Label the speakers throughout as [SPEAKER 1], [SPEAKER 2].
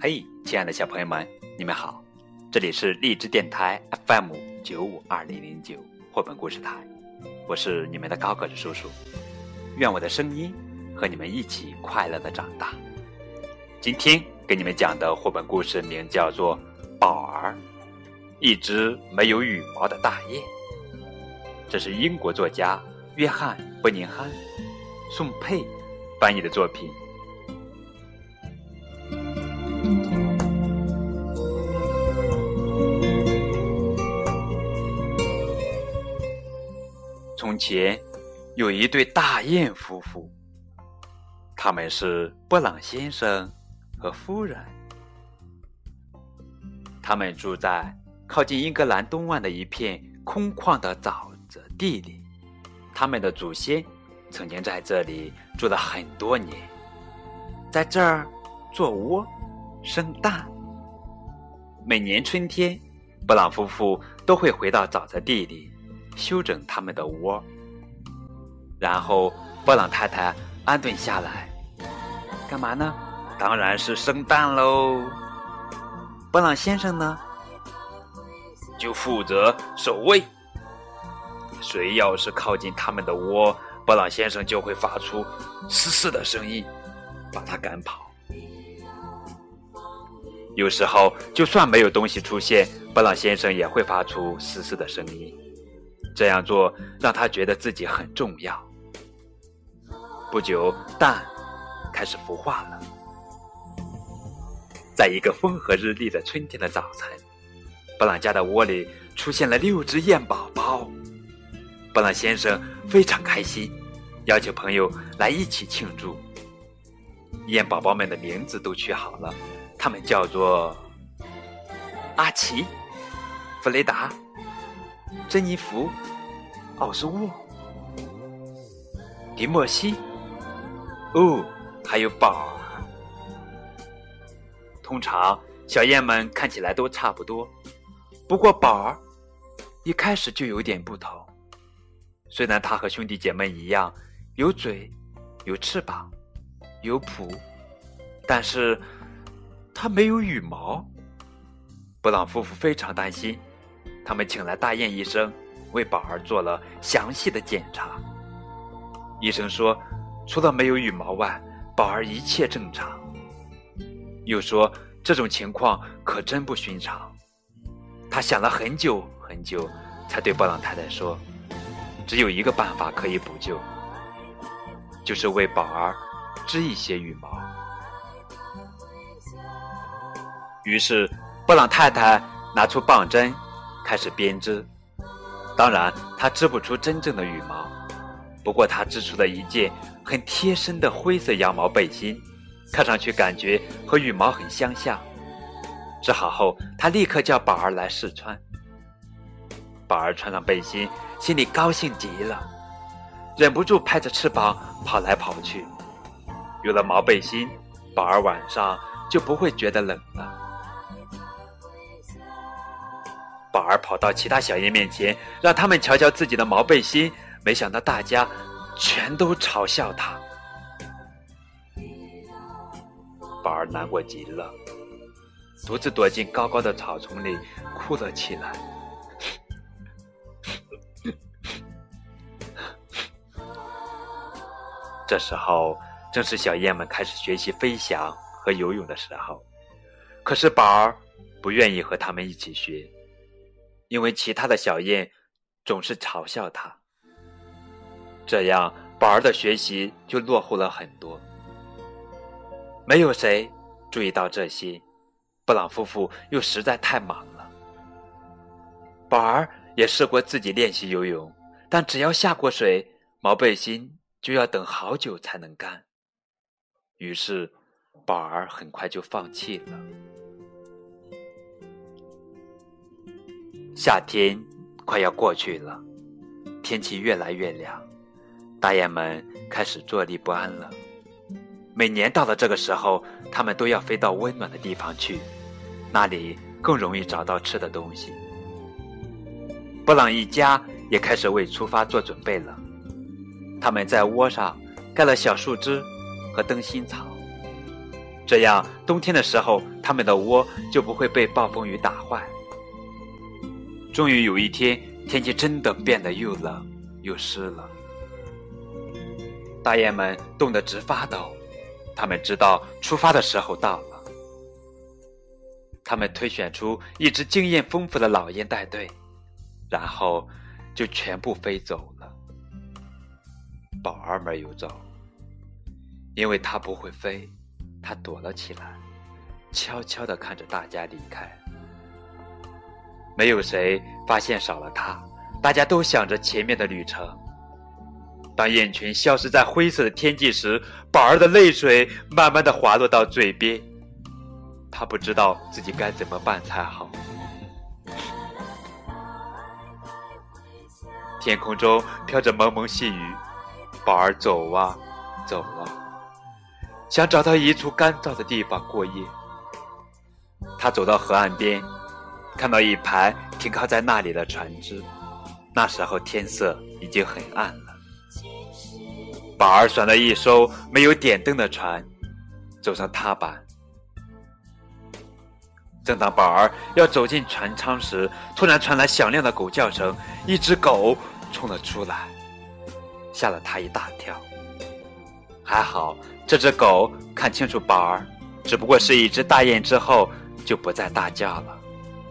[SPEAKER 1] 嘿，亲爱的小朋友们，你们好！这里是荔枝电台 FM 九五二零零九绘本故事台，我是你们的高个子叔叔。愿我的声音和你们一起快乐的长大。今天给你们讲的绘本故事名叫做《宝儿》，一只没有羽毛的大雁。这是英国作家约翰·伯宁汉、宋佩翻译的作品。从前有一对大雁夫妇，他们是布朗先生和夫人。他们住在靠近英格兰东岸的一片空旷的沼泽地里。他们的祖先曾经在这里住了很多年，在这儿做窝、生蛋。每年春天，布朗夫妇都会回到沼泽地里。修整他们的窝，然后布朗太太安顿下来，干嘛呢？当然是生蛋喽。布朗先生呢，就负责守卫。谁要是靠近他们的窝，布朗先生就会发出嘶嘶的声音，把他赶跑。有时候，就算没有东西出现，布朗先生也会发出嘶嘶的声音。这样做让他觉得自己很重要。不久，蛋开始孵化了。在一个风和日丽的春天的早晨，布朗家的窝里出现了六只燕宝宝。布朗先生非常开心，邀请朋友来一起庆祝。燕宝宝们的名字都取好了，他们叫做阿奇、弗雷达。珍妮弗、奥斯沃、迪莫西，哦，还有宝儿。通常小燕们看起来都差不多，不过宝儿一开始就有点不同。虽然他和兄弟姐妹一样有嘴、有翅膀、有蹼，但是他没有羽毛。布朗夫妇非常担心。他们请来大雁医生，为宝儿做了详细的检查。医生说，除了没有羽毛外，宝儿一切正常。又说，这种情况可真不寻常。他想了很久很久，才对布朗太太说：“只有一个办法可以补救，就是为宝儿织一些羽毛。”于是，布朗太太拿出棒针。开始编织，当然她织不出真正的羽毛，不过她织出了一件很贴身的灰色羊毛背心，看上去感觉和羽毛很相像。织好后，她立刻叫宝儿来试穿。宝儿穿上背心，心里高兴极了，忍不住拍着翅膀跑来跑去。有了毛背心，宝儿晚上就不会觉得冷了。宝儿跑到其他小燕面前，让他们瞧瞧自己的毛背心。没想到大家全都嘲笑他。宝儿难过极了，独自躲进高高的草丛里哭了起来。这时候正是小燕们开始学习飞翔和游泳的时候，可是宝儿不愿意和他们一起学。因为其他的小燕总是嘲笑他，这样宝儿的学习就落后了很多。没有谁注意到这些，布朗夫妇又实在太忙了。宝儿也试过自己练习游泳，但只要下过水，毛背心就要等好久才能干。于是，宝儿很快就放弃了。夏天快要过去了，天气越来越凉，大雁们开始坐立不安了。每年到了这个时候，它们都要飞到温暖的地方去，那里更容易找到吃的东西。布朗一家也开始为出发做准备了。他们在窝上盖了小树枝和灯芯草，这样冬天的时候，他们的窝就不会被暴风雨打坏。终于有一天，天气真的变得又冷又湿了，大雁们冻得直发抖。他们知道出发的时候到了。他们推选出一只经验丰富的老雁带队，然后就全部飞走。宝儿没有走，因为他不会飞，他躲了起来，悄悄地看着大家离开。没有谁发现少了他，大家都想着前面的旅程。当雁群消失在灰色的天际时，宝儿的泪水慢慢的滑落到嘴边，他不知道自己该怎么办才好。天空中飘着蒙蒙细雨，宝儿走啊走啊，想找到一处干燥的地方过夜。他走到河岸边。看到一排停靠在那里的船只，那时候天色已经很暗了。宝儿选了一艘没有点灯的船，走上踏板。正当宝儿要走进船舱时，突然传来响亮的狗叫声，一只狗冲了出来，吓了他一大跳。还好这只狗看清楚宝儿，只不过是一只大雁，之后就不再大叫了。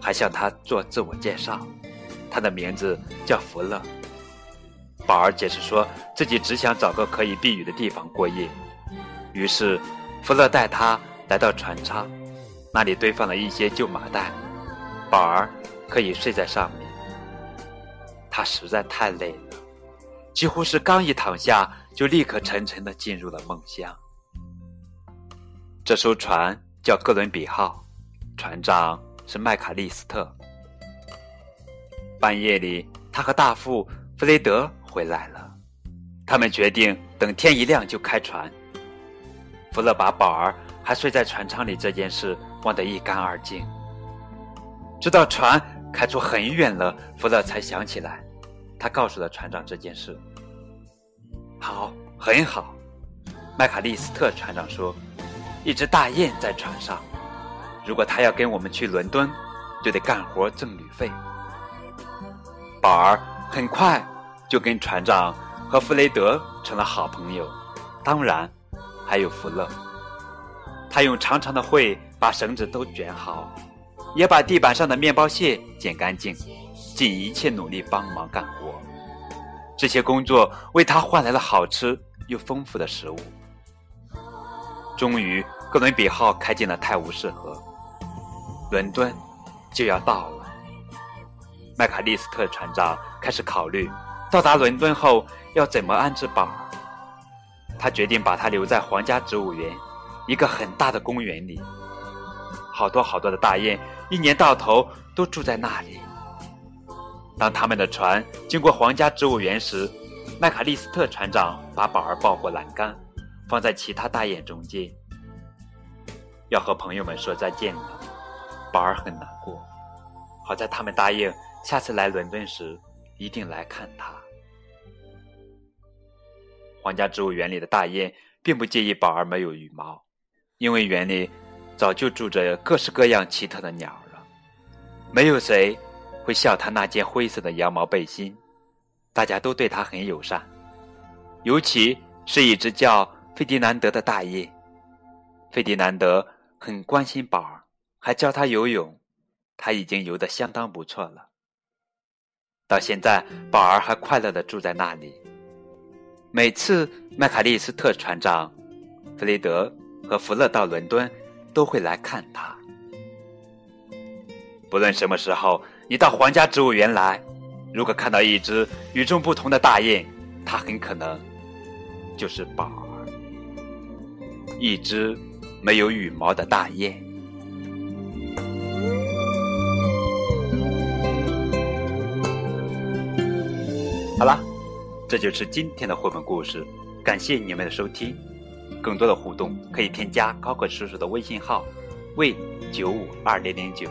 [SPEAKER 1] 还向他做自我介绍，他的名字叫福乐。宝儿解释说自己只想找个可以避雨的地方过夜，于是福乐带他来到船舱，那里堆放了一些旧麻袋，宝儿可以睡在上面。他实在太累了，几乎是刚一躺下就立刻沉沉的进入了梦乡。这艘船叫哥伦比号，船长。是麦卡利斯特。半夜里，他和大副弗雷德回来了。他们决定等天一亮就开船。弗勒把宝儿还睡在船舱里这件事忘得一干二净。直到船开出很远了，弗勒才想起来。他告诉了船长这件事。好，很好。麦卡利斯特船长说：“一只大雁在船上。”如果他要跟我们去伦敦，就得干活挣旅费。宝儿很快就跟船长和弗雷德成了好朋友，当然还有福乐。他用长长的喙把绳子都卷好，也把地板上的面包屑捡干净，尽一切努力帮忙干活。这些工作为他换来了好吃又丰富的食物。终于，哥伦比号开进了泰晤士河。伦敦就要到了，麦卡利斯特船长开始考虑到达伦敦后要怎么安置宝儿。他决定把他留在皇家植物园，一个很大的公园里。好多好多的大雁一年到头都住在那里。当他们的船经过皇家植物园时，麦卡利斯特船长把宝儿抱过栏杆，放在其他大雁中间，要和朋友们说再见了。宝儿很难过，好在他们答应下次来伦敦时一定来看他。皇家植物园里的大雁并不介意宝儿没有羽毛，因为园里早就住着各式各样奇特的鸟了。没有谁会笑他那件灰色的羊毛背心，大家都对他很友善，尤其是一只叫费迪南德的大雁。费迪南德很关心宝儿。还教他游泳，他已经游得相当不错了。到现在，宝儿还快乐地住在那里。每次麦卡利斯特船长、弗雷德和福勒到伦敦，都会来看他。不论什么时候你到皇家植物园来，如果看到一只与众不同的大雁，它很可能就是宝儿，一只没有羽毛的大雁。好了，这就是今天的绘本故事，感谢你们的收听。更多的互动可以添加高个叔叔的微信号：为九五二零零九。